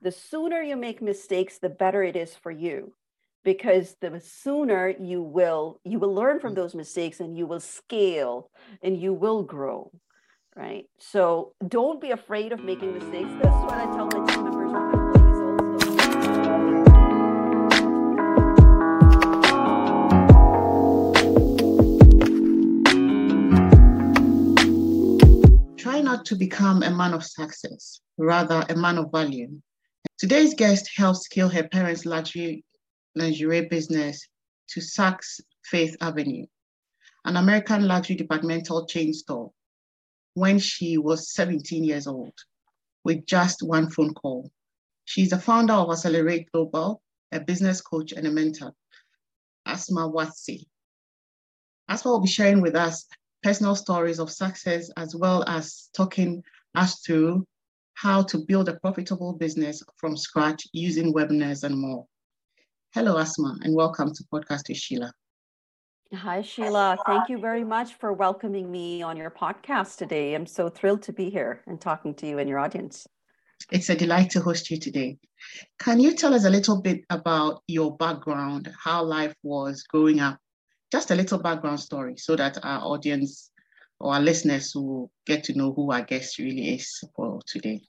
the sooner you make mistakes, the better it is for you. Because the sooner you will you will learn from mm. those mistakes and you will scale and you will grow right? So don't be afraid of making mistakes. That's what i tell my team members Also, Try not to become a man of success, rather a man of value. Today's guest helped scale her parents' luxury lingerie business to Saks Fifth Avenue, an American luxury departmental chain store, when she was 17 years old, with just one phone call. She's the founder of Accelerate Global, a business coach and a mentor, Asma Wasti. Asma will be sharing with us personal stories of success as well as talking us through how to build a profitable business from scratch using webinars and more. Hello, Asma, and welcome to Podcast with Sheila. Hi, Sheila. Thank you very much for welcoming me on your podcast today. I'm so thrilled to be here and talking to you and your audience. It's a delight to host you today. Can you tell us a little bit about your background, how life was growing up? Just a little background story so that our audience or our listeners will get to know who our guest really is for today.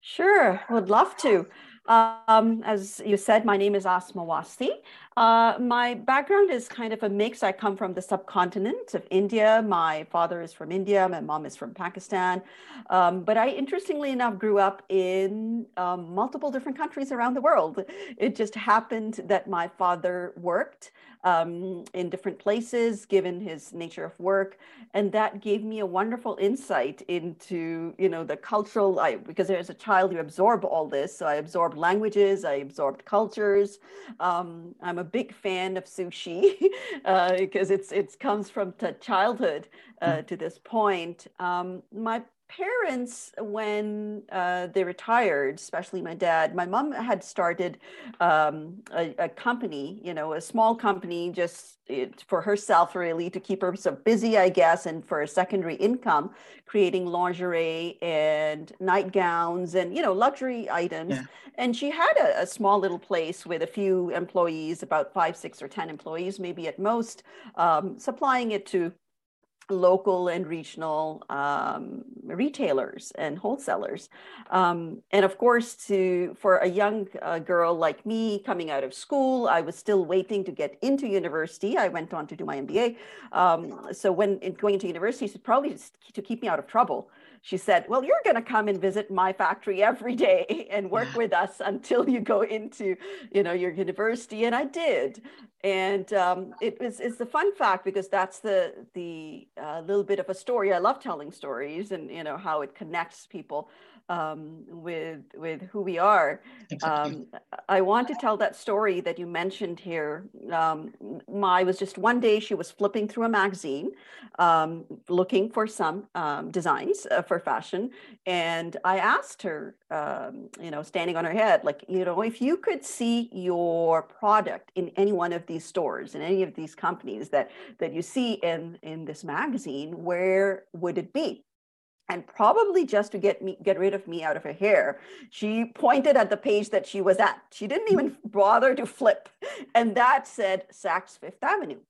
Sure, would love to. Um, as you said, my name is Asma Wasti. Uh, my background is kind of a mix. I come from the subcontinent of India. My father is from India. My mom is from Pakistan. Um, but I, interestingly enough, grew up in um, multiple different countries around the world. It just happened that my father worked um, in different places, given his nature of work, and that gave me a wonderful insight into, you know, the cultural. I, because as a child, you absorb all this. So I absorbed languages, I absorbed cultures. Um, I'm a big fan of sushi uh, because it's it comes from childhood uh, mm. to this point. Um, my parents, when uh, they retired, especially my dad, my mom had started um, a, a, company, you know, a small company just it, for herself, really, to keep her so busy, I guess, and for a secondary income, creating lingerie and nightgowns and, you know, luxury items. Yeah. And she had a, a small little place with a few employees, about five, six, or 10 employees, maybe at most, um, supplying it to local and regional um, retailers and wholesalers. Um, and of course, to for a young uh, girl like me coming out of school, I was still waiting to get into university. I went on to do my MBA. Um, so when going into university, it's probably just to keep me out of trouble she said, Well, you're going to come and visit my factory every day and work with us until you go into, you know, your university. And I did. And um, it was it's a fun fact because that's the the uh, little bit of a story. I love telling stories and you know how it connects people um, with with who we are. Um, I want to tell that story that you mentioned here. Um, my was just one day she was flipping through a magazine, um, looking for some um, designs uh, for fashion, and I asked her, um, you know, standing on her head, like, you know, if you could see your product in any one of these stores, in any of these companies that that you see in in this magazine, where would it be? and probably just to get me get rid of me out of her hair she pointed at the page that she was at she didn't even bother to flip and that said saks fifth avenue mm-hmm.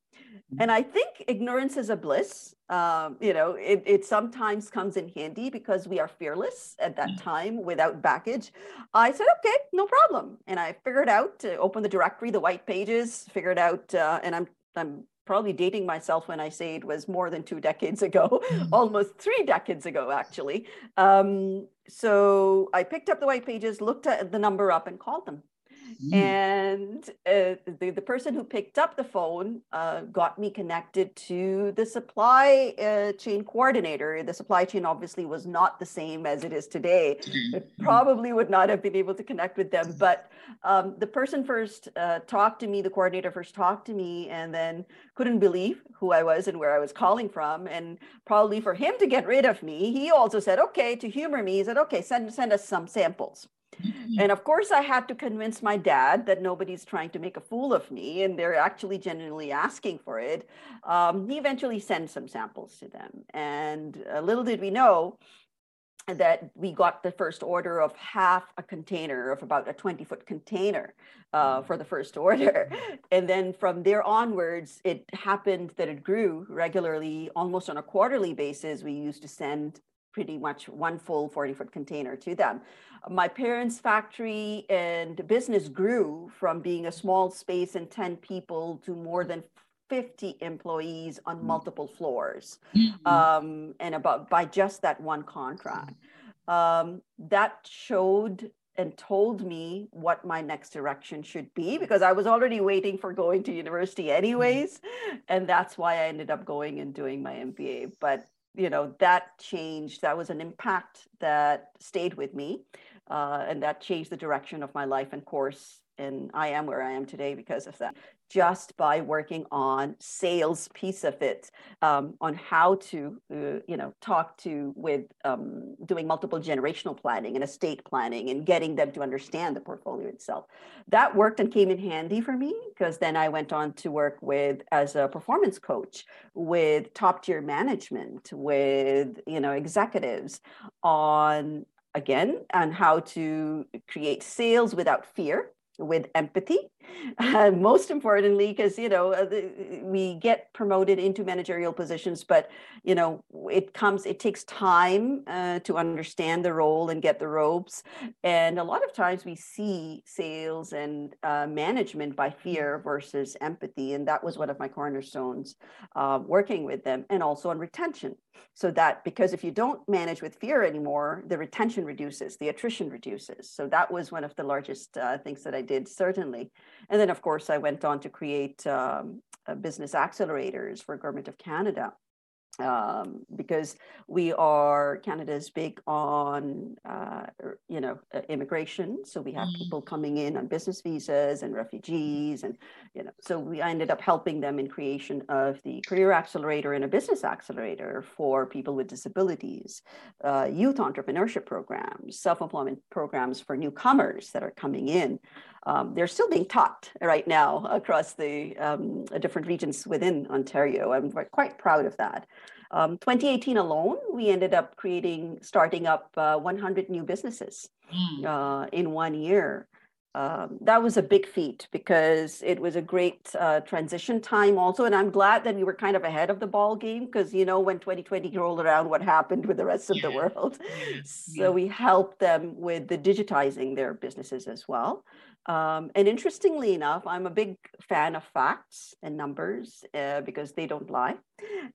And i think ignorance is a bliss um, you know it, it sometimes comes in handy because we are fearless at that mm-hmm. time without baggage i said okay no problem and i figured out to open the directory the white pages figured out uh, and i'm i'm probably dating myself when I say it was more than two decades ago, mm. almost three decades ago, actually. Um, so I picked up the white pages, looked at the number up, and called them. Mm. And uh, the, the person who picked up the phone uh, got me connected to the supply uh, chain coordinator. The supply chain obviously was not the same as it is today. Mm-hmm. It probably would not have been able to connect with them. But um, the person first uh, talked to me, the coordinator first talked to me, and then couldn't believe who I was and where I was calling from. And probably for him to get rid of me, he also said, okay, to humor me, he said, okay, send, send us some samples. Mm-hmm. And of course, I had to convince my dad that nobody's trying to make a fool of me and they're actually genuinely asking for it. Um, he eventually sent some samples to them. And uh, little did we know, that we got the first order of half a container of about a 20 foot container uh, for the first order. And then from there onwards, it happened that it grew regularly, almost on a quarterly basis. We used to send pretty much one full 40 foot container to them. My parents' factory and business grew from being a small space and 10 people to more than 50 employees on mm. multiple floors mm-hmm. um, and about by just that one contract. Um, that showed and told me what my next direction should be because I was already waiting for going to university mm-hmm. anyways. And that's why I ended up going and doing my MBA. But you know that changed that was an impact that stayed with me uh, and that changed the direction of my life and course and I am where I am today because of that. Just by working on sales piece of it, um, on how to, uh, you know, talk to with um, doing multiple generational planning and estate planning and getting them to understand the portfolio itself. That worked and came in handy for me because then I went on to work with as a performance coach with top tier management, with you know executives on again on how to create sales without fear with empathy. Uh, most importantly because you know uh, we get promoted into managerial positions but you know it comes it takes time uh, to understand the role and get the ropes. And a lot of times we see sales and uh, management by fear versus empathy and that was one of my cornerstones uh, working with them and also on retention. So that because if you don't manage with fear anymore the retention reduces the attrition reduces. So that was one of the largest uh, things that i did certainly and then, of course, I went on to create um, business accelerators for Government of Canada um, because we are Canada's big on uh, er, you know uh, immigration, so we have mm. people coming in on business visas and refugees, and you know so we ended up helping them in creation of the career accelerator and a business accelerator for people with disabilities, uh, youth entrepreneurship programs, self employment programs for newcomers that are coming in. Um, they're still being taught right now across the um, different regions within Ontario. I'm quite proud of that. Um, 2018 alone, we ended up creating, starting up uh, 100 new businesses mm. uh, in one year. Um, that was a big feat because it was a great uh, transition time also and i'm glad that we were kind of ahead of the ball game because you know when 2020 rolled around what happened with the rest of the world so we helped them with the digitizing their businesses as well um, and interestingly enough, I'm a big fan of facts and numbers uh, because they don't lie.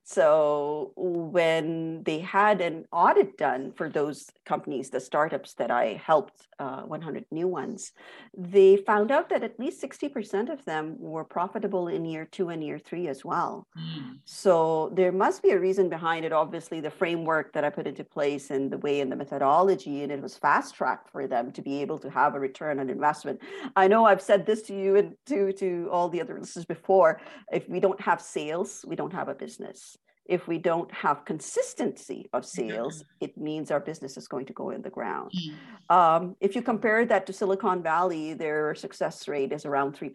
So when they had an audit done for those companies, the startups that I helped, uh, 100 new ones, they found out that at least 60% of them were profitable in year two and year three as well. Mm. So there must be a reason behind it. Obviously, the framework that I put into place and the way and the methodology, and it was fast tracked for them to be able to have a return on investment. I know I've said this to you and to, to all the other listeners before. If we don't have sales, we don't have a business. If we don't have consistency of sales, it means our business is going to go in the ground. Mm. Um, if you compare that to Silicon Valley, their success rate is around 3%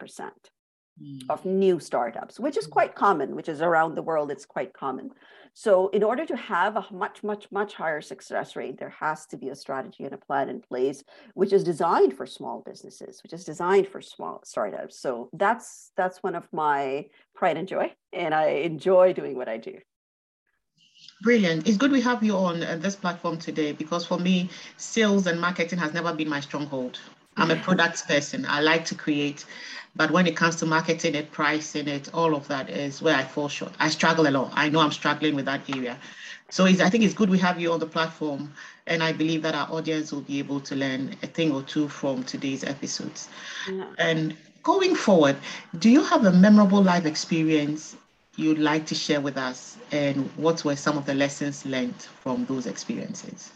mm. of new startups, which is mm. quite common, which is around the world, it's quite common. So in order to have a much, much, much higher success rate, there has to be a strategy and a plan in place, which is designed for small businesses, which is designed for small startups. So that's that's one of my pride and joy, and I enjoy doing what I do. Brilliant. It's good we have you on uh, this platform today because for me, sales and marketing has never been my stronghold. I'm a product person. I like to create. But when it comes to marketing it, pricing it, all of that is where I fall short. I struggle a lot. I know I'm struggling with that area. So I think it's good we have you on the platform. And I believe that our audience will be able to learn a thing or two from today's episodes. Yeah. And going forward, do you have a memorable life experience you'd like to share with us? And what were some of the lessons learned from those experiences?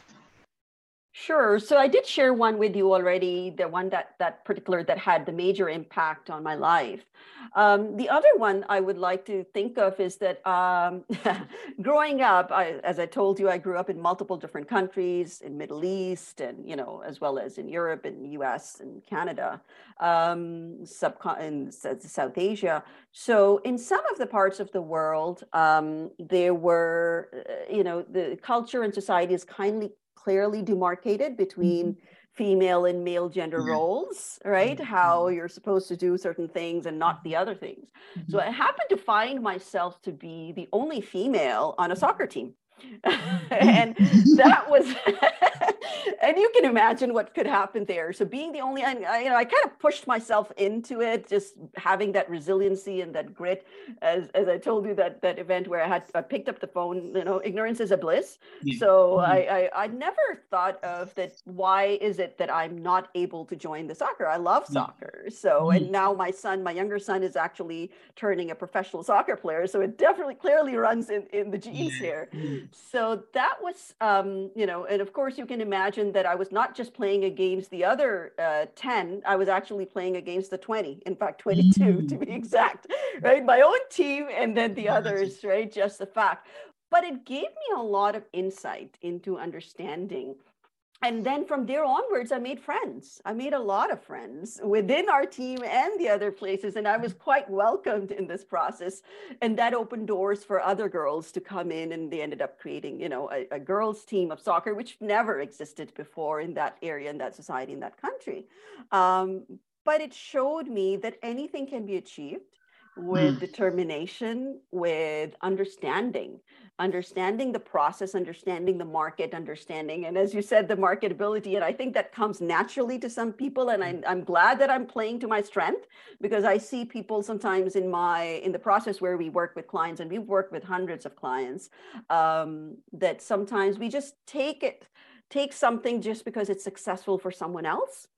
Sure. So I did share one with you already, the one that that particular that had the major impact on my life. Um, the other one I would like to think of is that um, growing up, I, as I told you, I grew up in multiple different countries, in Middle East, and you know, as well as in Europe and U.S. and Canada, um, subcon- in South Asia. So in some of the parts of the world, um, there were, uh, you know, the culture and society is kindly clearly demarcated between mm-hmm female and male gender mm-hmm. roles, right? Mm-hmm. How you're supposed to do certain things and not the other things. Mm-hmm. So I happened to find myself to be the only female on a soccer team. and that was and you can imagine what could happen there so being the only I, you know i kind of pushed myself into it just having that resiliency and that grit as, as i told you that that event where i had I picked up the phone you know ignorance is a bliss yeah. so mm-hmm. I, I, I never thought of that why is it that i'm not able to join the soccer i love soccer so mm-hmm. and now my son my younger son is actually turning a professional soccer player so it definitely clearly runs in in the genes yeah. here mm-hmm. so that was um you know and of course you can imagine that I was not just playing against the other uh, 10, I was actually playing against the 20, in fact, 22 mm. to be mm. exact, right? My own team and then the others, right? Just the fact. But it gave me a lot of insight into understanding and then from there onwards i made friends. I made a lot of friends within our team and the other places and i was quite welcomed in this process. And that opened doors for other girls to come in and they ended up creating you know a, a girls team of soccer which never existed before in that area in that society in that country. Um, but it showed me that anything can be achieved with mm. determination, with understanding, understanding the process, understanding the market, understanding, and as you said, the marketability. And I think that comes naturally to some people. And I'm, I'm glad that I'm playing to my strength because I see people sometimes in my in the process where we work with clients, and we've worked with hundreds of clients, um, that sometimes we just take it, take something just because it's successful for someone else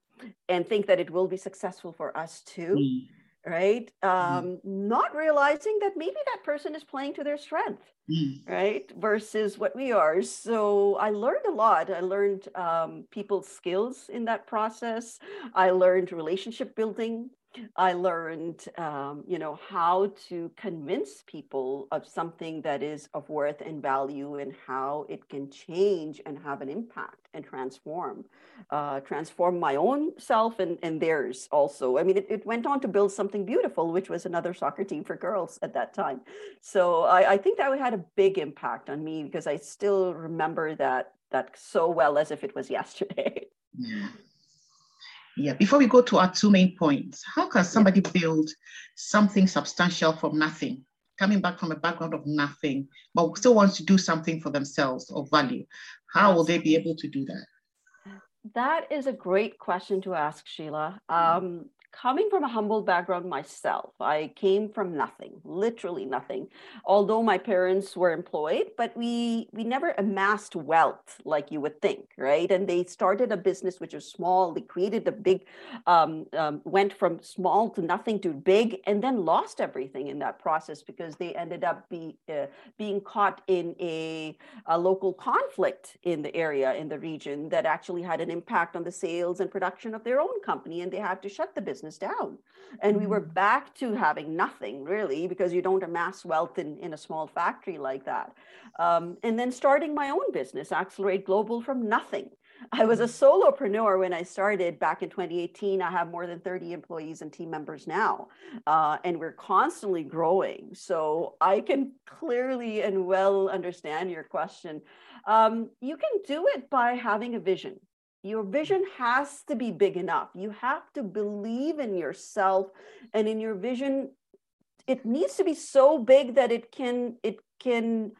and think that it will be successful for us too. Mm right mm. um mm. not realizing that maybe that person is playing to their strength mm. right versus what we are so i learned a lot i learned um, people's skills in that process i learned relationship building I learned, um, you know, how to convince people of something that is of worth and value, and how it can change and have an impact and transform, uh, transform my own self and, and theirs also. I mean, it, it went on to build something beautiful, which was another soccer team for girls at that time. So I, I think that had a big impact on me because I still remember that that so well as if it was yesterday. Yeah. Yeah, before we go to our two main points, how can somebody build something substantial from nothing? Coming back from a background of nothing, but still wants to do something for themselves of value. How will they be able to do that? That is a great question to ask, Sheila. Um, coming from a humble background myself, I came from nothing, literally nothing. Although my parents were employed, but we we never amassed wealth like you would think, right? And they started a business which was small. They created a big, um, um, went from small to nothing to big, and then lost everything in that process because they ended up be, uh, being caught in a, a local conflict in the area in the region that actually had an impact on the sales and production of their own company, and they had to shut the business business down. And we were mm. back to having nothing really because you don't amass wealth in, in a small factory like that. Um, and then starting my own business, Accelerate Global, from nothing. I was a mm. solopreneur when I started back in 2018. I have more than 30 employees and team members now, uh, and we're constantly growing. So I can clearly and well understand your question. Um, you can do it by having a vision your vision has to be big enough. You have to believe in yourself and in your vision. It needs to be so big that it can, it can,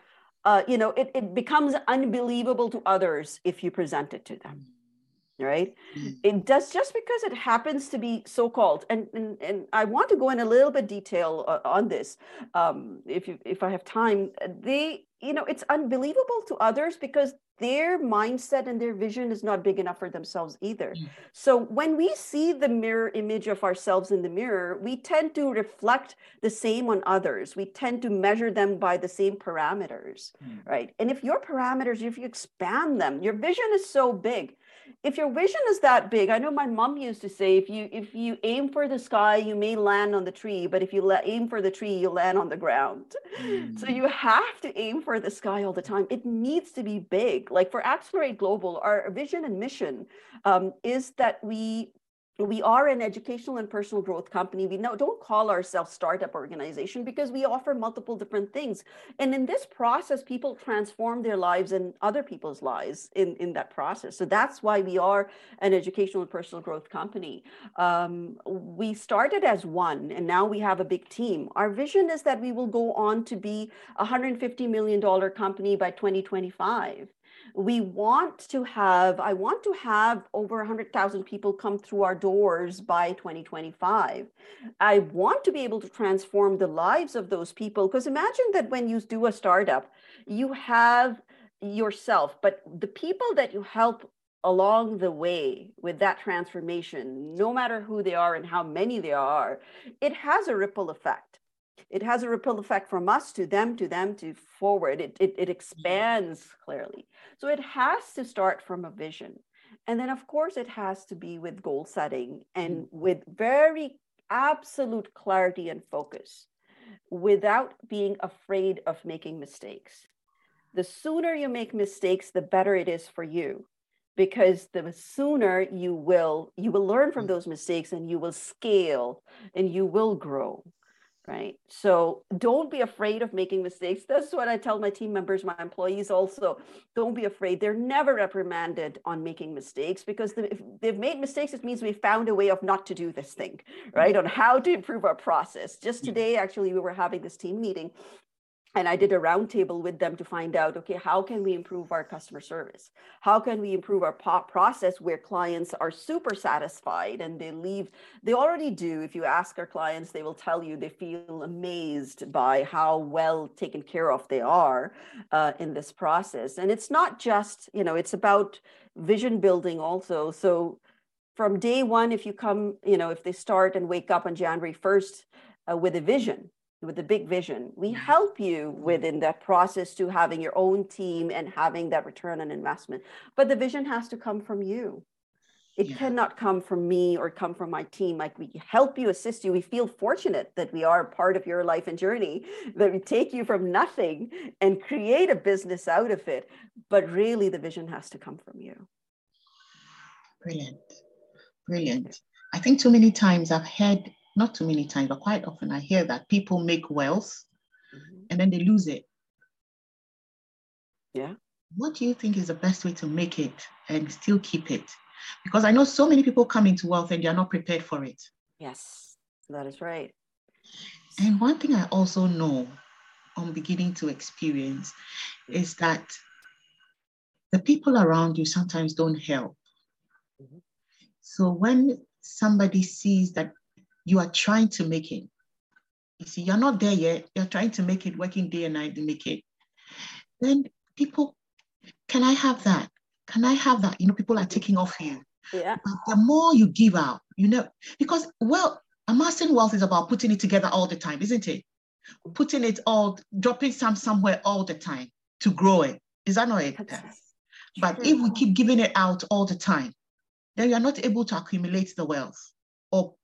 uh, you know, it, it becomes unbelievable to others if you present it to them right mm-hmm. it does just because it happens to be so called and, and and i want to go in a little bit detail uh, on this um, if you if i have time they you know it's unbelievable to others because their mindset and their vision is not big enough for themselves either. Mm. So when we see the mirror image of ourselves in the mirror, we tend to reflect the same on others. We tend to measure them by the same parameters, mm. right? And if your parameters, if you expand them, your vision is so big if your vision is that big i know my mom used to say if you if you aim for the sky you may land on the tree but if you aim for the tree you land on the ground. Mm. so you have to aim for the sky all the time. It needs to be big. Like for accelerate global our vision and mission um, is that we we are an educational and personal growth company. We no, don't call ourselves startup organization because we offer multiple different things. And in this process, people transform their lives and other people's lives in, in that process. So that's why we are an educational and personal growth company. Um, we started as one, and now we have a big team. Our vision is that we will go on to be a $150 million company by 2025 we want to have i want to have over 100000 people come through our doors by 2025 i want to be able to transform the lives of those people because imagine that when you do a startup you have yourself but the people that you help along the way with that transformation no matter who they are and how many they are it has a ripple effect it has a ripple effect from us to them to them to forward. It, it, it expands clearly. So it has to start from a vision. And then of course it has to be with goal setting and mm-hmm. with very absolute clarity and focus without being afraid of making mistakes. The sooner you make mistakes the better it is for you because the sooner you will you will learn from mm. those mistakes and you will scale and you will grow right? So don't be afraid of making mistakes. That's what I tell my team members, my employees also. Don't be afraid. They're never reprimanded on making mistakes because if they've made mistakes, it means we found a way of not to do this thing, right? Mm-hmm. On how to improve our process. Just mm-hmm. today, actually, we were having this team meeting and I did a roundtable with them to find out, okay, how can we improve our customer service? How can we improve our process where clients are super satisfied and they leave? They already do. If you ask our clients, they will tell you they feel amazed by how well taken care of they are uh, in this process. And it's not just, you know, it's about vision building also. So from day one, if you come, you know, if they start and wake up on January 1st uh, with a vision, with a big vision. We mm-hmm. help you mm-hmm. within that process to having your own team and having that return on investment. But the vision has to come from you. It yeah. cannot come from me or come from my team. Like we help you, assist you. We feel fortunate that we are part of your life and journey, that we take you from nothing and create a business out of it. But really, the vision has to come from you. Brilliant. Brilliant. I think too many times I've heard not too many times, but quite often I hear that people make wealth mm-hmm. and then they lose it. Yeah. What do you think is the best way to make it and still keep it? Because I know so many people come into wealth and they are not prepared for it. Yes, that is right. And one thing I also know I'm beginning to experience is that the people around you sometimes don't help. Mm-hmm. So when somebody sees that you are trying to make it. You see, you're not there yet. You're trying to make it, working day and night to make it. Then people, can I have that? Can I have that? You know, people are taking off you. Yeah. But the more you give out, you know, because well, amassing wealth is about putting it together all the time, isn't it? Putting it all, dropping some somewhere all the time to grow it. Is that not it? But if we keep giving it out all the time, then you're not able to accumulate the wealth or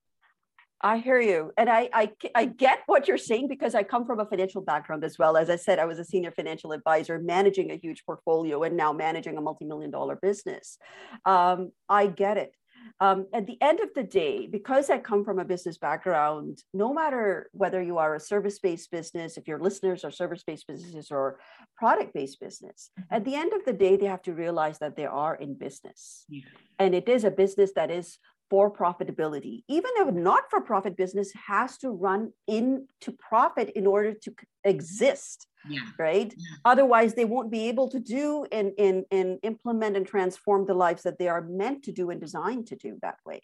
I hear you. And I, I, I get what you're saying because I come from a financial background as well. As I said, I was a senior financial advisor managing a huge portfolio and now managing a multi-million dollar business. Um, I get it. Um, at the end of the day, because I come from a business background, no matter whether you are a service based business, if your listeners are service based businesses or product based business, mm-hmm. at the end of the day, they have to realize that they are in business. Yeah. And it is a business that is for profitability. Even a not for profit business has to run into profit in order to exist. Yeah. Right. Yeah. Otherwise, they won't be able to do and, and, and implement and transform the lives that they are meant to do and designed to do that way.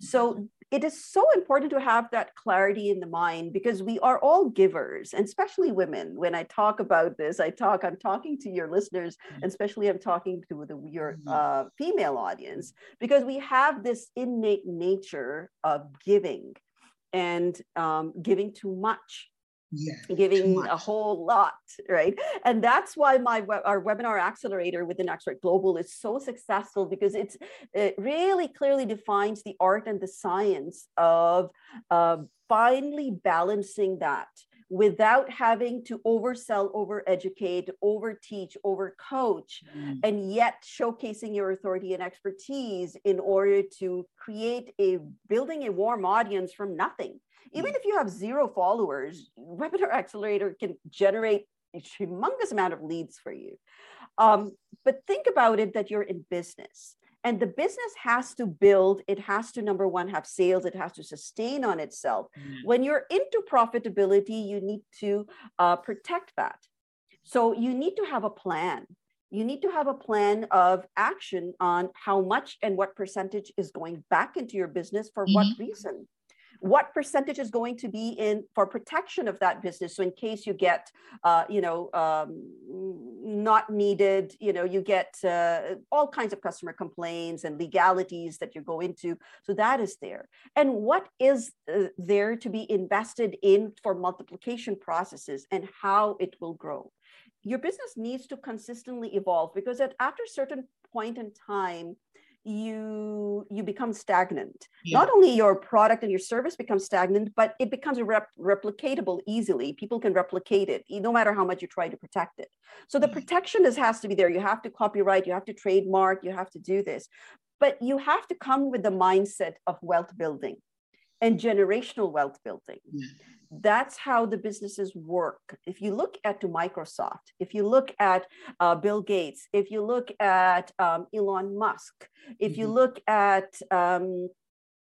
So it is so important to have that clarity in the mind because we are all givers, and especially women. When I talk about this, I talk, I'm talking to your listeners, and mm-hmm. especially I'm talking to the, your mm-hmm. uh, female audience because we have this innate nature of giving and um, giving too much yeah, giving a whole lot, right? And that's why my web, our webinar accelerator within Accelerate Global is so successful because it's it really clearly defines the art and the science of uh, finally balancing that without having to oversell, overeducate, overteach, overcoach, mm. and yet showcasing your authority and expertise in order to create a building a warm audience from nothing. Even if you have zero followers, Webinar Accelerator can generate a humongous amount of leads for you. Um, but think about it that you're in business and the business has to build it has to number one have sales it has to sustain on itself mm-hmm. when you're into profitability you need to uh, protect that so you need to have a plan you need to have a plan of action on how much and what percentage is going back into your business for mm-hmm. what reason what percentage is going to be in for protection of that business? So in case you get uh, you know um, not needed you know you get uh, all kinds of customer complaints and legalities that you go into. So that is there. And what is uh, there to be invested in for multiplication processes and how it will grow? Your business needs to consistently evolve because at after certain point in time you you become stagnant. Yeah. not only your product and your service becomes stagnant but it becomes rep- replicatable easily. People can replicate it no matter how much you try to protect it. So the mm-hmm. protection is, has to be there. You have to copyright you have to trademark you have to do this. But you have to come with the mindset of wealth building and generational wealth building that's how the businesses work. If you look at to Microsoft, if you look at uh, Bill Gates, if you look at um, Elon Musk, if mm-hmm. you look at um,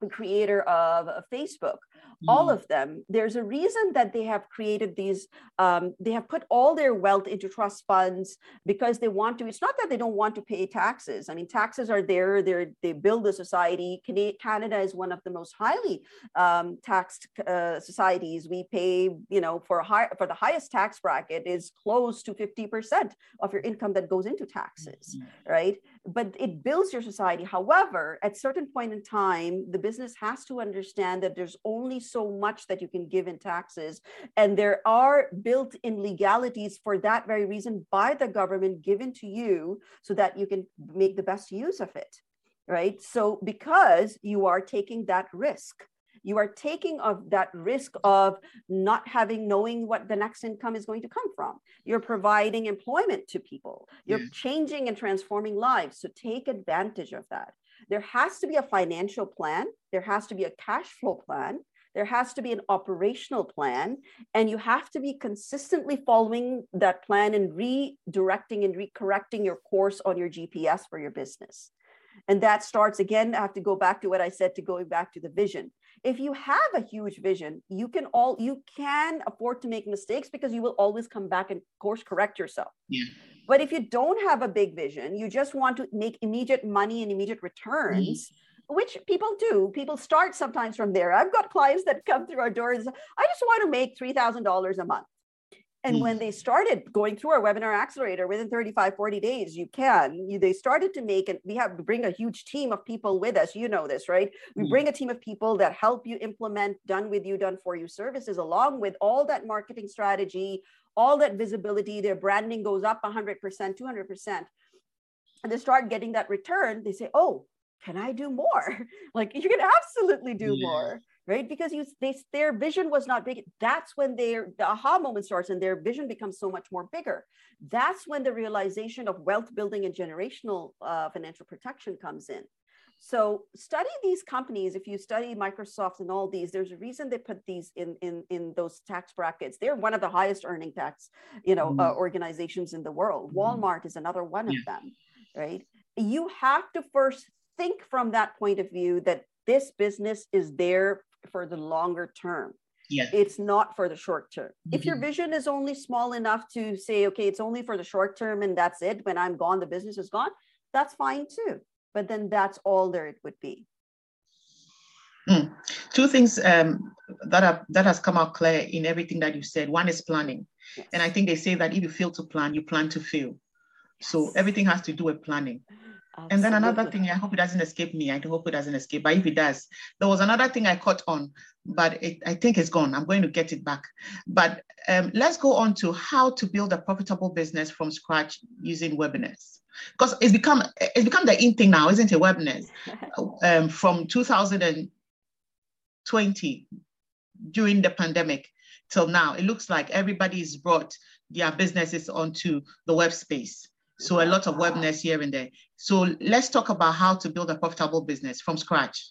the creator of Facebook, all mm-hmm. of them there's a reason that they have created these um, they have put all their wealth into trust funds because they want to it's not that they don't want to pay taxes. I mean taxes are there They're, they build the society. Canada is one of the most highly um, taxed uh, societies. We pay you know for high for the highest tax bracket is close to 50% of your income that goes into taxes mm-hmm. right? But it builds your society. However at certain point in time the business has to understand that there's only so much that you can give in taxes. And there are built in legalities for that very reason by the government given to you so that you can make the best use of it. Right. So, because you are taking that risk, you are taking of that risk of not having knowing what the next income is going to come from you're providing employment to people you're yeah. changing and transforming lives so take advantage of that there has to be a financial plan there has to be a cash flow plan there has to be an operational plan, and you have to be consistently following that plan and redirecting and recorrecting your course on your GPS for your business. And that starts again, I have to go back to what I said to going back to the vision. If you have a huge vision, you can all you can afford to make mistakes because you will always come back and course correct yourself. Yeah. But if you don't have a big vision, you just want to make immediate money and immediate returns. Mm-hmm. Which people do. People start sometimes from there. I've got clients that come through our doors. I just want to make $3,000 a month. And mm. when they started going through our webinar accelerator within 35, 40 days, you can, you, they started to make, and we have bring a huge team of people with us. You know this, right? We mm. bring a team of people that help you implement done with you, done for you services, along with all that marketing strategy, all that visibility, their branding goes up 100%, 200%. And they start getting that return. They say, oh, can I do more? like you can absolutely do yeah. more, right? Because you they their vision was not big. That's when their the aha moment starts and their vision becomes so much more bigger. That's when the realization of wealth building and generational uh, financial protection comes in. So study these companies. If you study Microsoft and all these, there's a reason they put these in in in those tax brackets. They're one of the highest earning tax, you know, mm. uh, organizations in the world. Mm. Walmart is another one yeah. of them, right? You have to first think from that point of view that this business is there for the longer term. Yeah. It's not for the short term. Mm-hmm. If your mm-hmm. vision is only small enough to say, okay, it's only for the short term and that's it, when I'm gone, the business is gone, that's fine too. But then that's all there it would be. Mm. Two things um, that have, that has come out clear in everything that you said. One is planning, yes. and I think they say that if you fail to plan, you plan to fail. Yes. So everything has to do with planning. Absolutely. And then another thing, I hope it doesn't escape me. I hope it doesn't escape, but if it does, there was another thing I caught on, but it, I think it's gone. I'm going to get it back. But um, let's go on to how to build a profitable business from scratch using webinars. Because it's become it's become the in thing now, isn't it? Webinars um, from 2020 during the pandemic till now. It looks like everybody's brought their businesses onto the web space. So a lot of webness here and there. So let's talk about how to build a profitable business from scratch.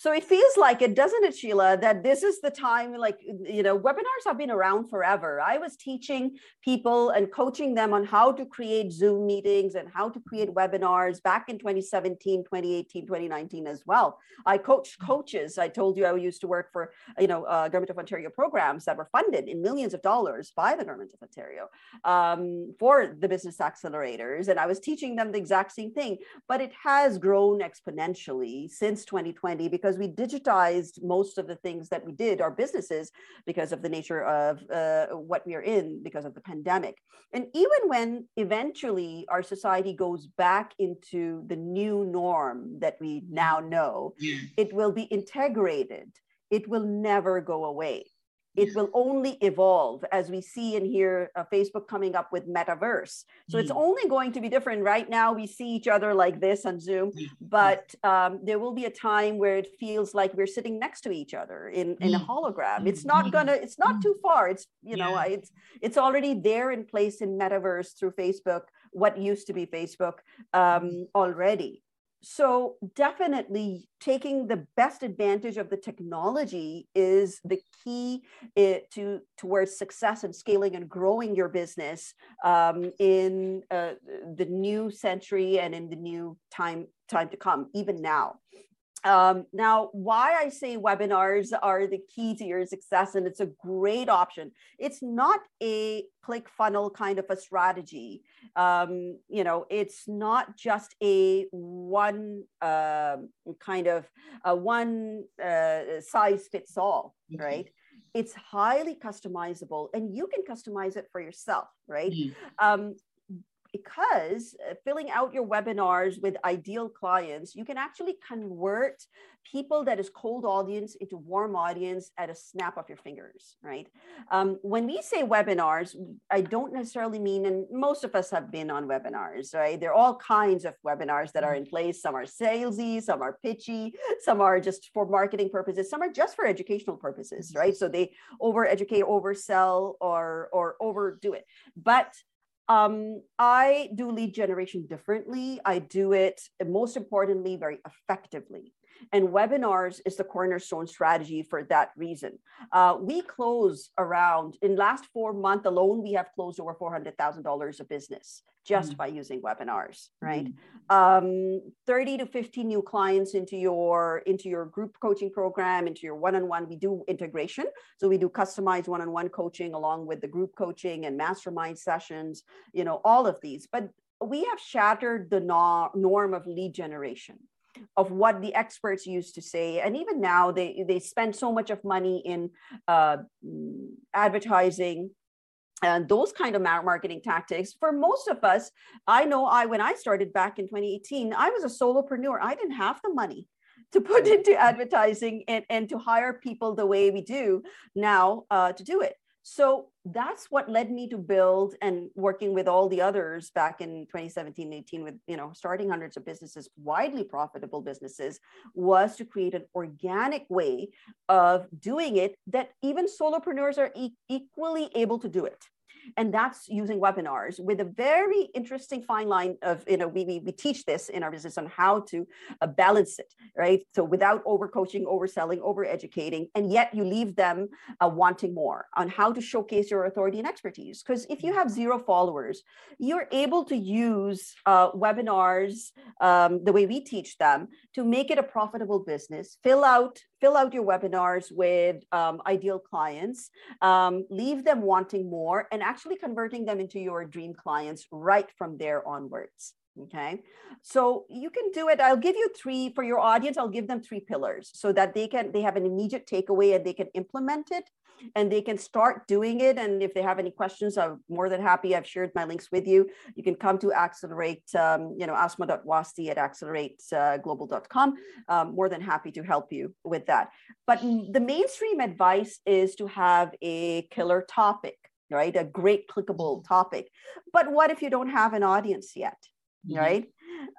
So it feels like it, doesn't it, Sheila, that this is the time, like, you know, webinars have been around forever. I was teaching people and coaching them on how to create Zoom meetings and how to create webinars back in 2017, 2018, 2019 as well. I coached coaches. I told you I used to work for, you know, uh, Government of Ontario programs that were funded in millions of dollars by the Government of Ontario um, for the business accelerators. And I was teaching them the exact same thing, but it has grown exponentially since 2020 because because we digitized most of the things that we did, our businesses, because of the nature of uh, what we are in because of the pandemic. And even when eventually our society goes back into the new norm that we now know, yeah. it will be integrated. It will never go away it will only evolve as we see and hear uh, facebook coming up with metaverse. So mm. it's only going to be different. Right now we see each other like this on zoom but um, there will be a time where it feels like we're sitting next to each other in, in a mm. hologram. It's not mm-hmm. gonna it's not too far. It's you know yeah. it's it's already there in place in metaverse through facebook what used to be facebook um, already so definitely taking the best advantage of the technology is the key eh, to towards success and scaling and growing your business um, in uh, the new century and in the new time time to come even now um, now, why I say webinars are the key to your success, and it's a great option. It's not a click funnel kind of a strategy. Um, you know, it's not just a one uh, kind of a one uh, size fits all, mm-hmm. right? It's highly customizable, and you can customize it for yourself, right? Mm-hmm. Um, because uh, filling out your webinars with ideal clients, you can actually convert people that is cold audience into warm audience at a snap of your fingers, right? Um, when we say webinars, I don't necessarily mean, and most of us have been on webinars, right? There are all kinds of webinars that are in place. Some are salesy, some are pitchy, some are just for marketing purposes, some are just for educational purposes, right? So they over educate, oversell, or or overdo it. But um, I do lead generation differently. I do it, most importantly, very effectively. And webinars is the cornerstone strategy for that reason. Uh, we close around, in last four months alone, we have closed over $400,000 of business just mm. by using webinars, right? Mm. Um, 30 to 50 new clients into your, into your group coaching program, into your one-on-one, we do integration. So we do customized one-on-one coaching along with the group coaching and mastermind sessions, you know, all of these. But we have shattered the norm of lead generation of what the experts used to say. And even now they they spend so much of money in uh, advertising and those kind of marketing tactics. For most of us i know i when i started back in 2018 i was a solopreneur. I didn't have the money to put into advertising and, and to hire people the way we do now uh, to do it so that's what led me to build and working with all the others back in 2017 18 with you know starting hundreds of businesses widely profitable businesses was to create an organic way of doing it that even solopreneurs are e- equally able to do it and that's using webinars with a very interesting fine line of you know we, we, we teach this in our business on how to uh, balance it right? So without over coaching overselling over educating and yet you leave them uh, wanting more on how to showcase your authority and expertise. Because if you have zero followers you're able to use uh, webinars um, the way we teach them to make it a profitable business fill out fill out your webinars with um, ideal clients, um, leave them wanting more, and actually converting them into your dream clients right from there onwards. Okay, so you can do it. I'll give you three for your audience. I'll give them three pillars so that they can they have an immediate takeaway and they can implement it and they can start doing it. And if they have any questions, I'm more than happy. I've shared my links with you. You can come to accelerate, um, you know, asma.wasti at accelerateglobal.com. Um, more than happy to help you with that. But the mainstream advice is to have a killer topic, right? A great clickable topic. But what if you don't have an audience yet? Mm-hmm. Right.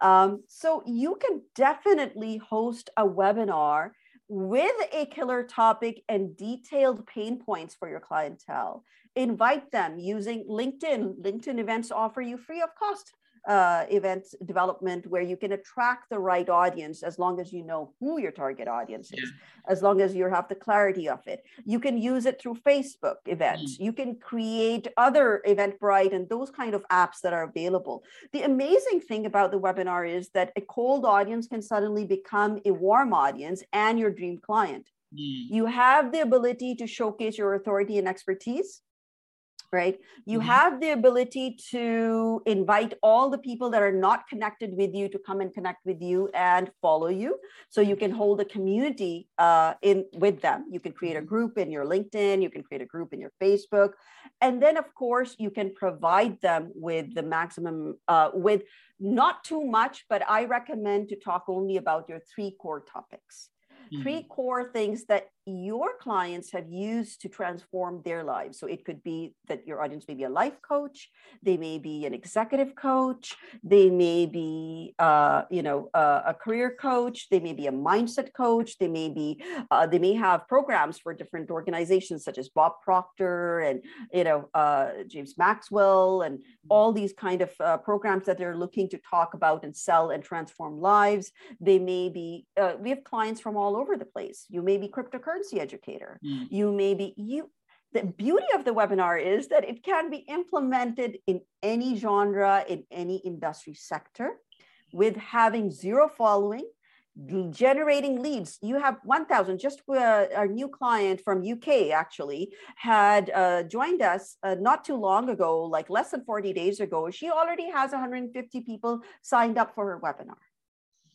Um, so you can definitely host a webinar with a killer topic and detailed pain points for your clientele. Invite them using LinkedIn. LinkedIn events offer you free of cost uh, event development where you can attract the right audience as long as you know who your target audience is, yeah. as long as you have the clarity of it. You can use it through Facebook events. Mm. You can create other Eventbrite and those kind of apps that are available. The amazing thing about the webinar is that a cold audience can suddenly become a warm audience and your dream client. Mm. You have the ability to showcase your authority and expertise right? You mm-hmm. have the ability to invite all the people that are not connected with you to come and connect with you and follow you. So you can hold a community uh, in with them. You can create a mm-hmm. group in your LinkedIn. You can create a group in your Facebook, and then of course you can provide them with the maximum uh, with not too much, but I recommend to talk only about your three core topics. Mm-hmm. Three core things that your clients have used to transform their lives. So it could be that your audience may be a life coach, they may be an executive coach, they may be, uh, you know, uh, a career coach, they may be a mindset coach, they may be, uh, they may have programs for different organizations such as Bob Proctor and you know uh, James Maxwell and mm-hmm. all these kind of uh, programs that they're looking to talk about and sell and transform lives. They may be. Uh, we have clients from all over the place. You may be cryptocurrency cryptocurrency educator. Mm. You may be you the beauty of the webinar is that it can be implemented in any genre in any industry sector with having zero following generating leads you have 1000 just uh, our new client from uk actually had uh, joined us uh, not too long ago like less than 40 days ago she already has 150 people signed up for her webinar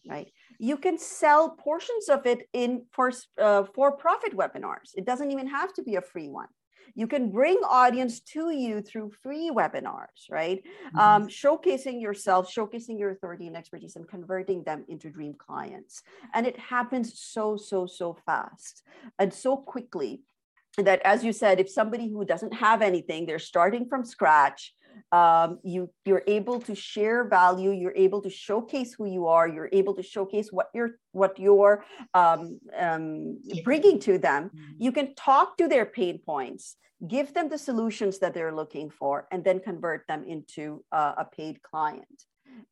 right you can sell portions of it in for uh, for profit webinars. It doesn't even have to be a free one. You can bring audience to you through free webinars right? Mm-hmm. um, showcasing yourself showcasing your authority and expertise and converting them into dream clients. And it happens so so so fast and so quickly that as you said if somebody who doesn't have anything they're starting from scratch um, you you're able to share value you're able to showcase who you are you're able to showcase what you're what you're um, um, bringing to them. Mm-hmm. you can talk to their pain points give them the solutions that they're looking for and then convert them into uh, a paid client.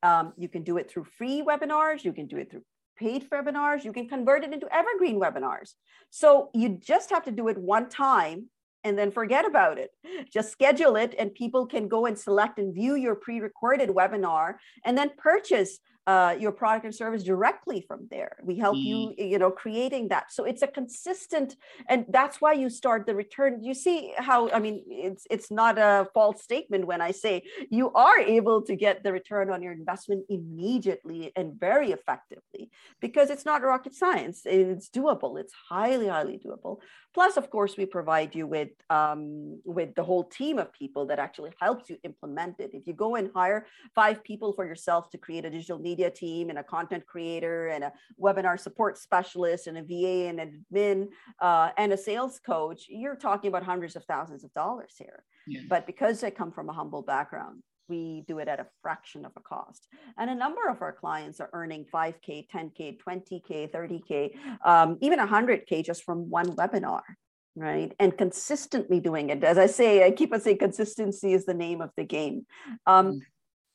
Um, you can do it through free webinars you can do it through paid webinars you can convert it into evergreen webinars. So you just have to do it one time and then forget about it. Just schedule it, and people can go and select and view your pre recorded webinar and then purchase uh, your product and service directly from there. We help mm. you, you know, creating that. So it's a consistent, and that's why you start the return. You see how I mean, it's it's not a false statement when I say you are able to get the return on your investment immediately and very effectively because it's not rocket science. It's doable. It's highly, highly doable. Plus, of course, we provide you with um, with the whole team of people that actually helps you implement it. If you go and hire five people for yourself to create a digital media media team and a content creator and a webinar support specialist and a VA and an admin uh, and a sales coach, you're talking about hundreds of thousands of dollars here. Yeah. But because I come from a humble background, we do it at a fraction of a cost. And a number of our clients are earning 5K, 10K, 20K, 30K, um, even 100K just from one webinar right and consistently doing it as i say i keep on saying consistency is the name of the game um, mm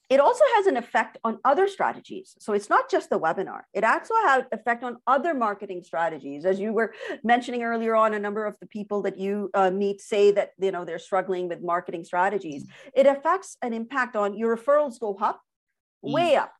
it also has an effect on other strategies. So it's not just the webinar. It also has effect on other marketing strategies. As you were mentioning earlier on, a number of the people that you uh, meet say that you know they're struggling with marketing strategies. It affects an impact on your referrals go up, mm. way up.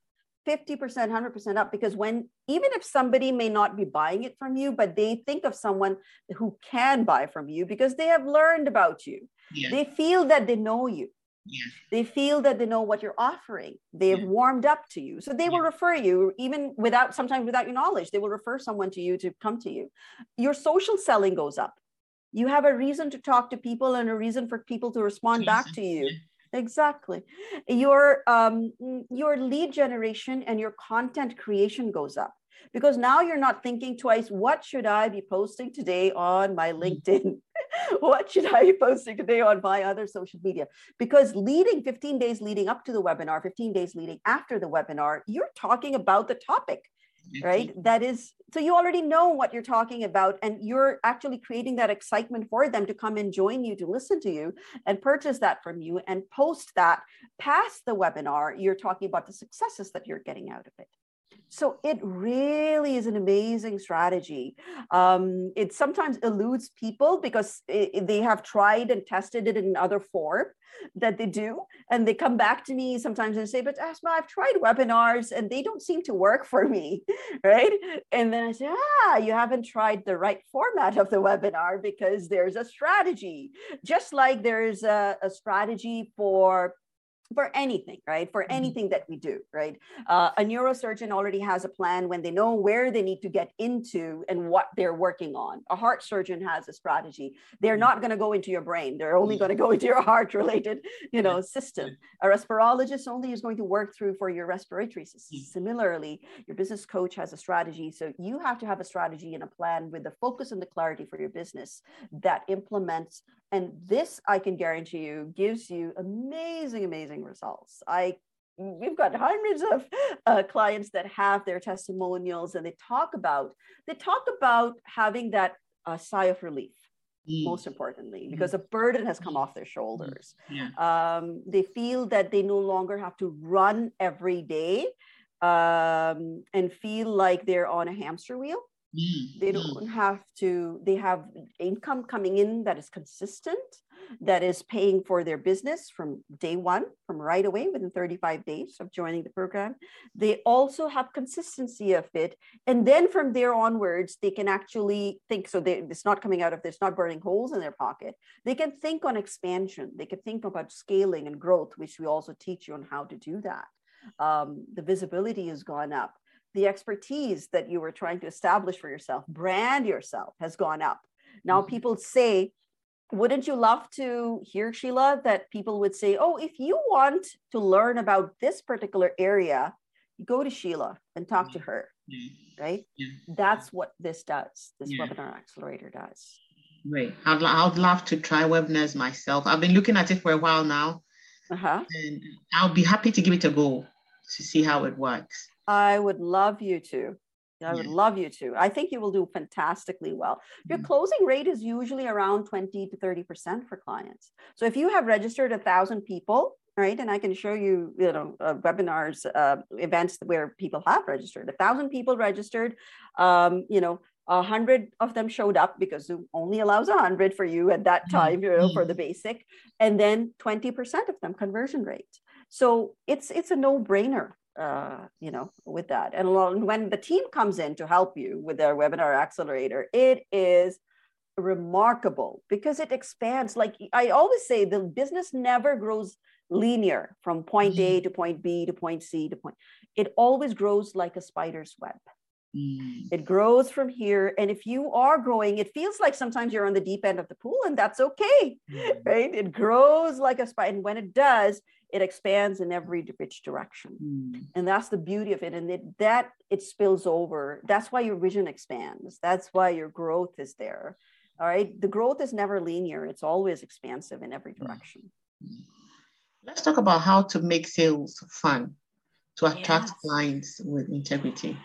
50%, 100% up because when even if somebody may not be buying it from you, but they think of someone who can buy from you because they have learned about you. Yeah. They feel that they know you yeah. They feel that they know what you're offering. They have yeah. warmed up to you. So they yeah. will refer you, even without sometimes without your knowledge, they will refer someone to you to come to you. Your social selling goes up. You have a reason to talk to people and a reason for people to respond back to you. Exactly. Your um, your lead generation and your content creation goes up because now you're not thinking twice what should i be posting today on my mm. linkedin? What should i be posting today on my other social media? Because leading 15 days leading up to the webinar 15 days leading after the webinar you're talking about the topic right? That is so you already know what you're talking about and you're actually creating that excitement for them to come and join you to listen to you and purchase that from you and post that past the webinar. You're talking about the successes that you're getting out of it so it really is an amazing strategy. Um, it sometimes eludes people because it, they have tried and tested it in other form that they do. And they come back to me sometimes and say, but Asma, I've tried webinars and they don't seem to work for me, right? And then I say, ah, you haven't tried the right format of the webinar because there's a strategy. Just like there's a, a strategy for for anything, right? For mm-hmm. anything that we do, right? Uh, a neurosurgeon already has a plan when they know where they need to get into and what they're working on. A heart surgeon has a strategy. They're mm-hmm. not going to go into your brain. They're only going to go into your heart related, you know, system. A respirologist only is going to work through for your respiratory system. Similarly, your business coach has a strategy. So you have to have a strategy and a plan with the focus and the clarity for your business that implements and this, I can guarantee you, gives you amazing, amazing results. I we've got hundreds of uh, clients that have their testimonials, and they talk about they talk about having that uh, sigh of relief. Mm. Most importantly, mm. because a burden has come off their shoulders. Yeah. Um, they feel that they no longer have to run every day um, and feel like they're on a hamster wheel Mm, they don't have to, they have income coming in that is consistent, that is paying for their business from day one, from right away within 35 days of joining the program. They also have consistency of it. And then from there onwards, they can actually think so they, it's not coming out of this, not burning holes in their pocket. They can think on expansion, they can think about scaling and growth, which we also teach you on how to do that. Um, the visibility has gone up the expertise that you were trying to establish for yourself, brand yourself, has gone up. Now mm-hmm. people say, wouldn't you love to hear, Sheila, that people would say, oh, if you want to learn about this particular area, go to Sheila and talk to her, right? Yeah. That's what this does, this yeah. webinar accelerator does. Right. I'd, I'd love to try webinars myself. I've been looking at it for a while now. Uh-huh. And I'll be happy to give it a go to see how it works. I would love you to. I would love you to. I think you will do fantastically well. Your mm-hmm. closing rate is usually around 20 to 30% for clients. So if you have registered a thousand people, right, and I can show you, you know, uh, webinars, uh, events where people have registered, a thousand people registered, um, you know, a hundred of them showed up because Zoom only allows a hundred for you at that mm-hmm. time, you know, for the basic, and then 20% of them conversion rate. So it's it's a no-brainer uh, you know, with that. And when the team comes in to help you with their webinar accelerator, it is remarkable because it expands. Like I always say, the business never grows linear from point mm-hmm. A to point B to point C to point. It always grows like a spider's web. Mm. It grows from here. And if you are growing, it feels like sometimes you're on the deep end of the pool, and that's okay, mm. right? It grows like a spider. And when it does, it expands in every which direction. Mm. and that's the beauty of it and it, that it spills over. That's why your vision expands. That's why your growth is there. All right? The growth is never linear. It's always expansive in every hmm. direction. Let's talk about how to make sales fun to attract yes. clients with integrity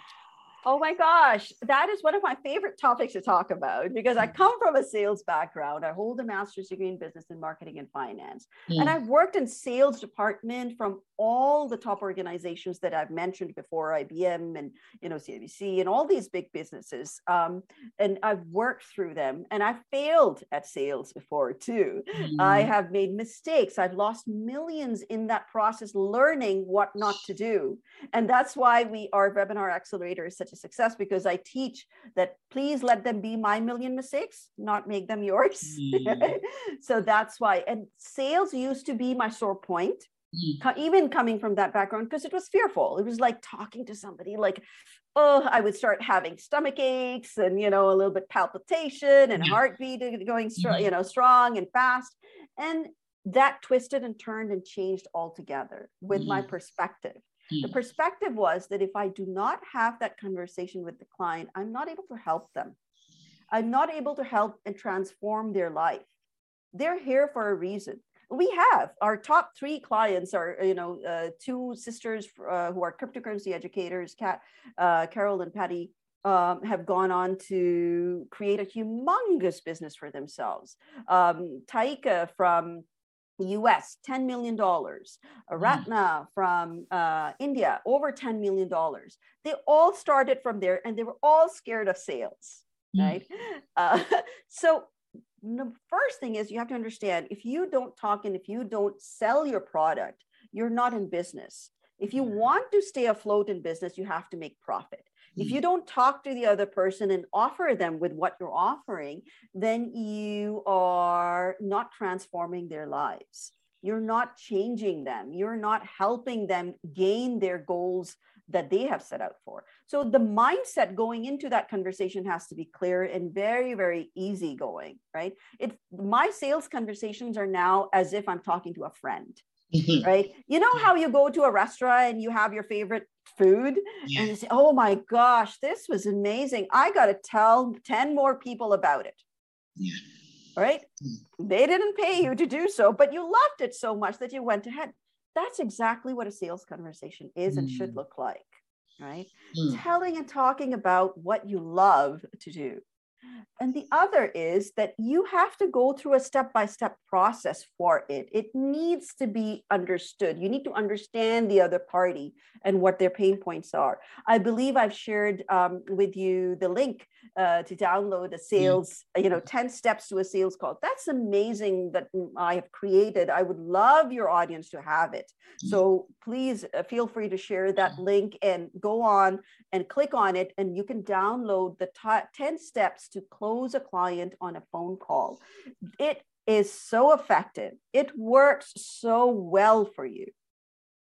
Oh my gosh, that is one of my favorite topics to talk about because I come from a sales background. I hold a master's degree in business and marketing and finance. Mm. And I've worked in sales department from all the top organizations that I've mentioned before, IBM and you know CIBC and all these big businesses. Um, and I've worked through them and I've failed at sales before too. Mm. I have made mistakes. I've lost millions in that process learning what not to do. And that's why we our webinar accelerator is such a success because I teach that please let them be my million mistakes, not make them yours. Mm. so that's why. And sales used to be my sore point mm. even coming from that background because it was fearful it was like talking to somebody like oh i would start having stomach aches and you know a little bit palpitation and heartbeat going strong mm-hmm. you know strong and fast and that twisted and turned and changed altogether with mm. my mm-hmm. The mm. perspective was that if i do not have that conversation with the client i'm not able to help them. I'm not able to help and transform their life. They're here for a reason. We have our top three clients are you know uh, two sisters uh, who are cryptocurrency educators Kat, uh, carol and patty um, have gone on to create a humongous business for themselves. Um, taika from US, $10 million. Ratna from uh, India, over $10 million. They all started from there and they were all scared of sales, mm. right? Uh, so the first thing is you have to understand if you don't talk and if you don't sell your product, you're not in business. If you want to stay afloat in business, you have to make profit. If you mm. don't talk to the other person and offer them with what you're offering, then you are not transforming their lives. You're not changing them. You're not helping them gain their goals that they have set out for. So the mindset going into that conversation has to be clear and very, very easygoing, right? It my sales conversations are now as if I'm talking to a friend. Mm-hmm. right? You know how you go to a restaurant and you have your favorite food yeah. and you say, oh my gosh, this was amazing. I got to tell 10 more people about it. Yeah. Right? Mm. They didn't pay you to do so, but you loved it so much that you went ahead. That's exactly what a sales conversation is mm. and should mm. look like, right? Mm. Telling and talking about what you love to do. And the other is that you have to go through a step by step process for it. It needs to be understood. You need to understand the other party and what their pain points are. I believe I've shared um, with you the link uh, to download a sales, you know, 10 steps to a sales call. That's amazing that I have created. I would love your audience to have it. So please uh, feel free to share that link and go on and click on it, and you can download the t- 10 steps to close a client on a phone call. It is so effective, it works so well for you.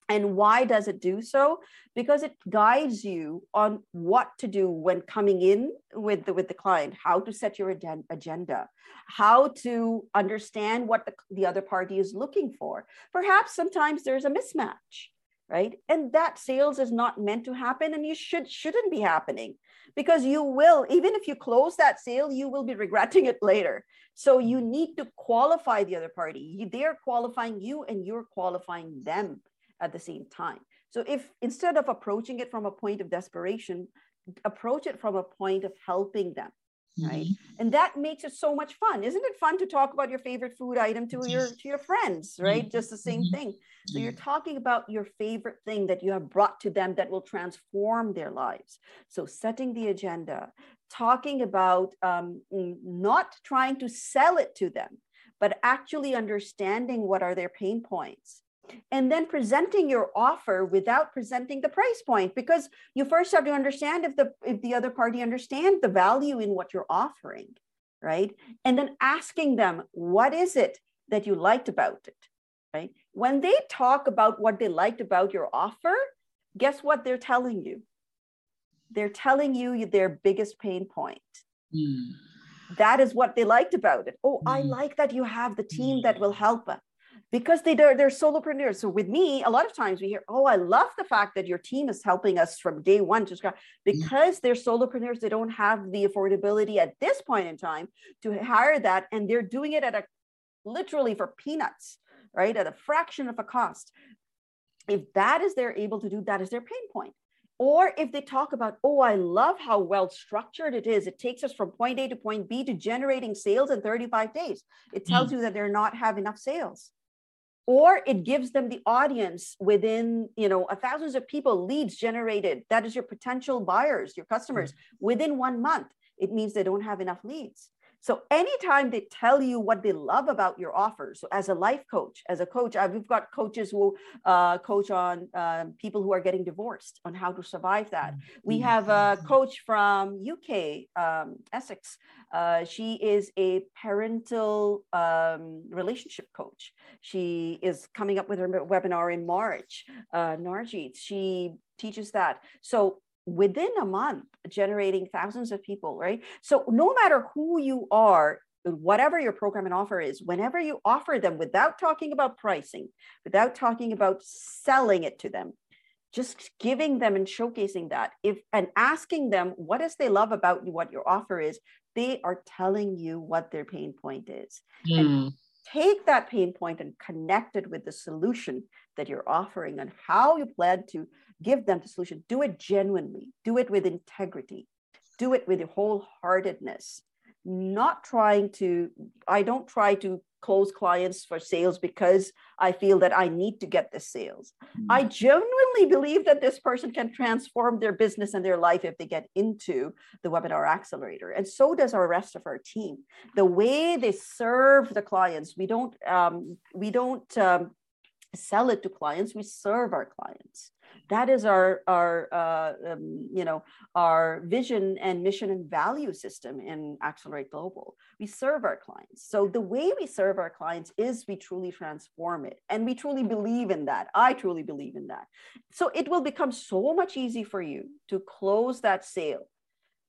And why does it do so? Because it guides you on what to do when coming in with the, with the client, how to set your agenda, how to understand what the, the other party is looking for. Perhaps sometimes there's a mismatch, right? And that sales is not meant to happen and you should shouldn't be happening because you will even if you close that sale you will be regretting it later. So you mm-hmm. need to qualify the other party. They're qualifying you and you're qualifying them at the same time. So if instead of approaching it from a point of desperation, approach it from a point of helping them right? Mm-hmm. and that makes it so much fun. Isn't it fun to talk about your favorite food item to your to your friends right? Mm-hmm. just the same mm-hmm. thing. So you're talking about your favorite thing that you have brought to them that will transform their lives. So setting the agenda talking about um, not trying to sell it to them but actually understanding what are their pain points and then presenting your offer without presenting the price point because you first have to understand if the if the other party understands the value in what you're offering right? And then asking them what is it that you liked about it? Right? When they talk about what they liked about your offer guess what they're telling you? They're telling you their biggest pain point. Mm. that is what they liked about it. Oh mm. i like that you have the team that will help us because they they're, they're solopreneurs. So with me, a lot of times we hear, "Oh, I love the fact that your team is helping us from day one to scratch." Mm-hmm. Because they're solopreneurs, they don't have the affordability at this point in time to hire that, and they're doing it at a literally for peanuts, right? At a fraction of a cost. If that is they're able to do, that is their pain point. Or if they talk about, oh, I love how well structured it is. It takes us from point A to point B to generating sales in 35 days. It tells mm. you that they're not have enough sales or it gives them the audience within you know thousands of people leads generated. That is your potential buyers your customers mm-hmm. within one month. It means they don't have enough leads so anytime they tell you what they love about your offer, so as a life coach, as a coach, uh, we've got coaches who uh, coach on uh, people who are getting divorced on how to survive that. We mm-hmm. have a coach from UK, um, Essex. Uh, she is a parental um, relationship coach. She is coming up with her webinar in March. Uh, Narjit, she teaches that. So within a month generating thousands of people right so no matter who you are whatever your program and offer is whenever you offer them without talking about pricing without talking about selling it to them just giving them and showcasing that if and asking them what is they love about you, what your offer is they are telling you what their pain point is mm. and take that pain point and connect it with the solution that you're offering and how you plan to give them the solution. Do it genuinely, do it with integrity, do it with wholeheartedness. Not trying to, I don't try to close clients for sales because I feel that I need to get the sales. Mm-hmm. I genuinely believe that this person can transform their business and their life if they get into the webinar accelerator. And so does our rest of our team. The way they serve the clients, we don't um, we don't um, sell it to clients, we serve our clients that is our our uh, um, you know our vision and mission and value system in accelerate global. We serve our clients. So the way we serve our clients is we truly transform it and we truly believe in that. I truly believe in that. So it will become so much easy for you to close that sale.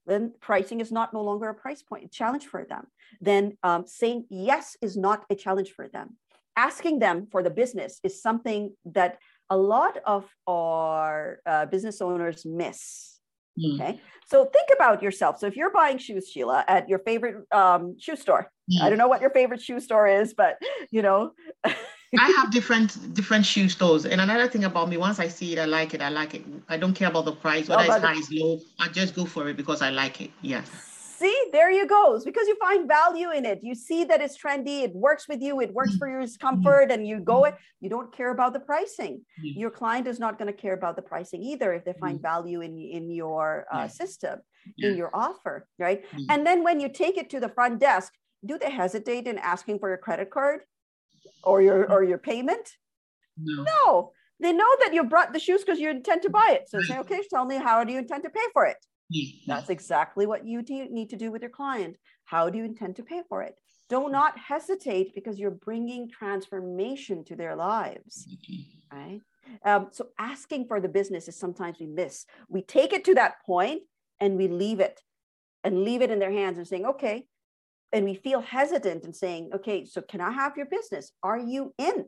Then pricing is not no longer a price point challenge for them. Then um, saying yes is not a challenge for them. Asking them for the business is something that a lot of our uh, business owners miss. Mm. Okay. So think about yourself. So if you're buying shoes, Sheila, at your favorite um, shoe store, mm. I don't know what your favorite shoe store is, but you know. I have different different shoe stores. And another thing about me, once I see it, I like it. I like it. I don't care about the price, whether it's high, it's low. I just go for it because I like it. Yes see there you go. Because you find value in it. You see that it's trendy it works with you it works mm-hmm. for your comfort and you go it you don't care about the pricing. Your client is not going to care about the pricing either if they find mm-hmm. value in in your uh, system in your offer right? And then when you take it to the front desk do they hesitate in asking for your credit card or your or your payment? No, no. they know that you brought the shoes because you intend to buy it. So say okay tell me how do you intend to pay for it that's exactly what you need to do with your client. How do you intend to pay for it? Do not hesitate because you're bringing transformation to their lives, right? Um, so asking for the business is sometimes we miss. We take it to that point and we leave it and leave it in their hands and saying, okay, and we feel hesitant and saying, okay, so can I have your business? Are you in?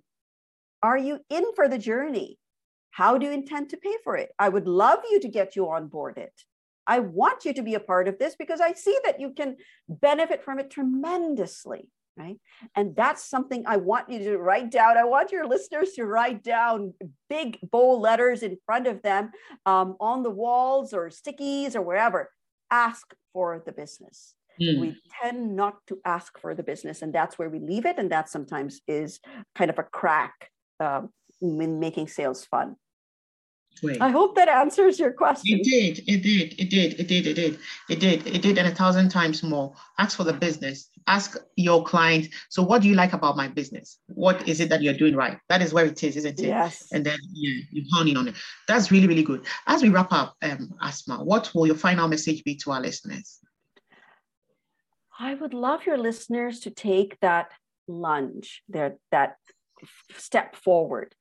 Are you in for the journey? How do you intend to pay for it? I would love you to get you on board it. I want you to be a part of this because I see that you can benefit from it tremendously. Right. And that's something I want you to write down. I want your listeners to write down big bold letters in front of them um, on the walls or stickies or wherever. Ask for the business. Mm. We tend not to ask for the business, and that's where we leave it. And that sometimes is kind of a crack uh, in making sales fun. Wait. I hope that answers your question. It did. It did. It did. It did. It did. It did. It did. And a thousand times more. Ask for the business. Ask your client. So, what do you like about my business? What is it that you're doing right? That is where it is, isn't it? Yes. And then yeah, you hone in on it. That's really, really good. As we wrap up, um, Asma, what will your final message be to our listeners? I would love your listeners to take that lunge, that that step forward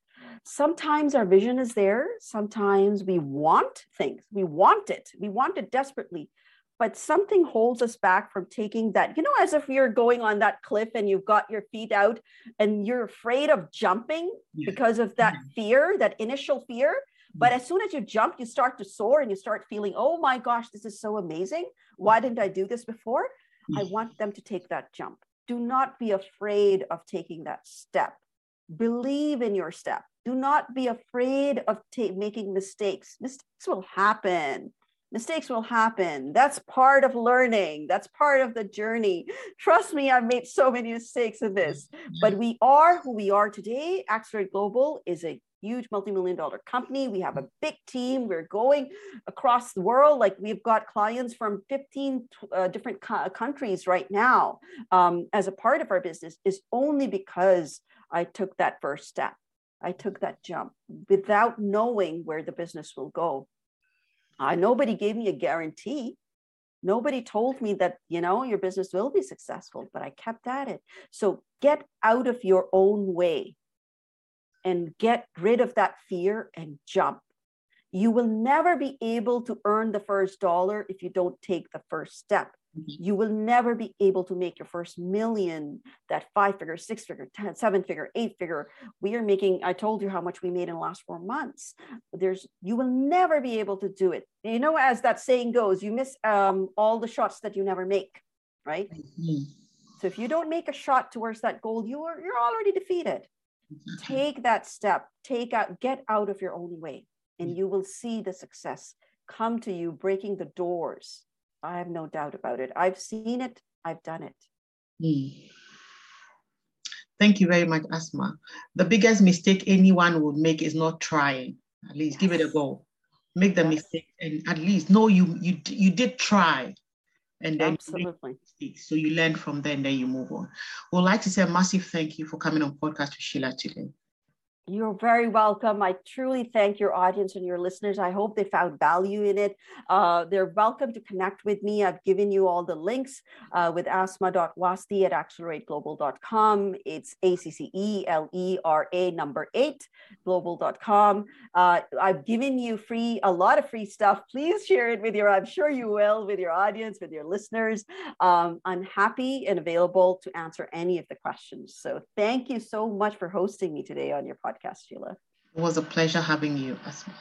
sometimes our vision is there. Sometimes we want things. We want it. We want it desperately. But something holds us back from taking that you know as if you're going on that cliff and you've got your feet out and you're afraid of jumping because of that yeah. fear that initial fear. Mm-hmm. But as soon as you jump you start to soar and you start feeling oh my gosh this is so amazing. Why didn't i do this before? I mm-hmm. want them to take that jump. Do not be afraid of taking that step believe in your step do not be afraid of making mistakes. Mistakes will happen. Mistakes will happen. That's part of learning. That's part of the journey. Trust me, I've made so many mistakes in this, but we are who we are today. Accelerate Global is a huge multi-million dollar company. We have a big team. We're going across the world. Like we've got clients from 15 uh, different co- countries right now um, as a part of our business is only because I took that first step. I took that jump without knowing where the business will go. Uh, nobody gave me a guarantee. Nobody told me that, you know, your business will be successful, but I kept at it. So get out of your own way and get rid of that fear and jump. You will never be able to earn the first dollar if you don't take the first step. Mm-hmm. You will never be able to make your first million, that five figure, six figure, ten, seven figure, eight figure. We are making, I told you how much we made in the last four months. There's, you will never be able to do it. You know, as that saying goes, you miss um, all the shots that you never make, right? Mm-hmm. So if you don't make a shot towards that goal, you are you're already defeated. Mm-hmm. Take that step, take out, get out of your own way, and you will see the success come to you, breaking the doors. I have no doubt about it. I've seen it, I've done it. Mm. Thank you very much, Asma. The biggest mistake anyone would make is not trying. At least yes. give it a go. Make the yes. mistake and at least know you you you did try. And then absolutely. So you learn from there and then you move on. We'd like to say a massive thank you for coming on podcast with Sheila today. You're very welcome. I truly thank your audience and your listeners. I hope they found value in it. Uh, they're welcome to connect with me. I've given you all the links uh, with asma.wasti at accelera8global.com. It's A C C E L E R A number eight, global.com. Uh, I've given you free, a lot of free stuff. Please share it with your, I'm sure you will, with your audience, with your listeners. Um, I'm happy and available to answer any of the questions. So thank you so much for hosting me today on your podcast podcast, Sheila. It was a pleasure having you, Asma.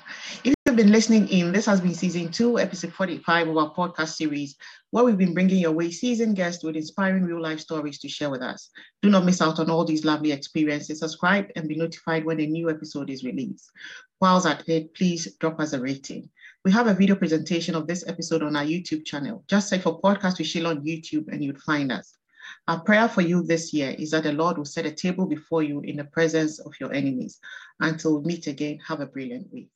If you've been listening in, this has been season two, episode 45 of our podcast series, where we've been bringing your way seasoned guests with inspiring real life stories to share with us. Do not miss out on all these lovely experiences. Subscribe and be notified when a new episode is released. Whilst at it, please drop us a rating. We have a video presentation of this episode on our YouTube channel. Just search for Podcast with Sheila on YouTube and you'd find us. Our prayer for you this year is that the Lord will set a table before you in the presence of your enemies. Until we meet again, have a brilliant week.